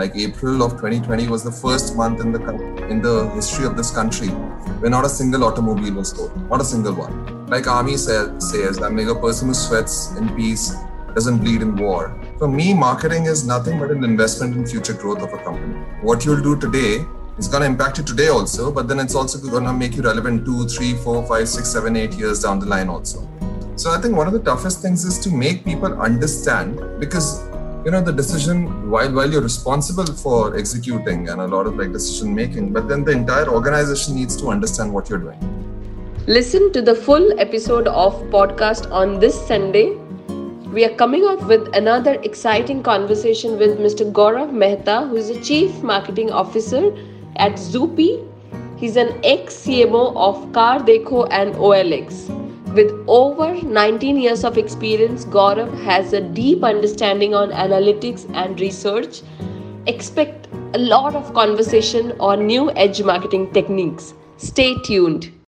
Like April of 2020 was the first month in the in the history of this country where not a single automobile was sold, not a single one. Like Army says, says I'm like a person who sweats in peace doesn't bleed in war. For me, marketing is nothing but an investment in future growth of a company. What you'll do today is going to impact you today also, but then it's also going to make you relevant two, three, four, five, six, seven, eight years down the line also. So I think one of the toughest things is to make people understand because you know the decision while while you're responsible for executing and a lot of like decision making, but then the entire organization needs to understand what you're doing. Listen to the full episode of podcast on this Sunday we are coming up with another exciting conversation with Mr. Gaurav Mehta, who is the Chief Marketing Officer at Zupee. He's an ex CMO of Car Dekho and OLX. With over 19 years of experience, Gaurav has a deep understanding on analytics and research. Expect a lot of conversation on new edge marketing techniques. Stay tuned.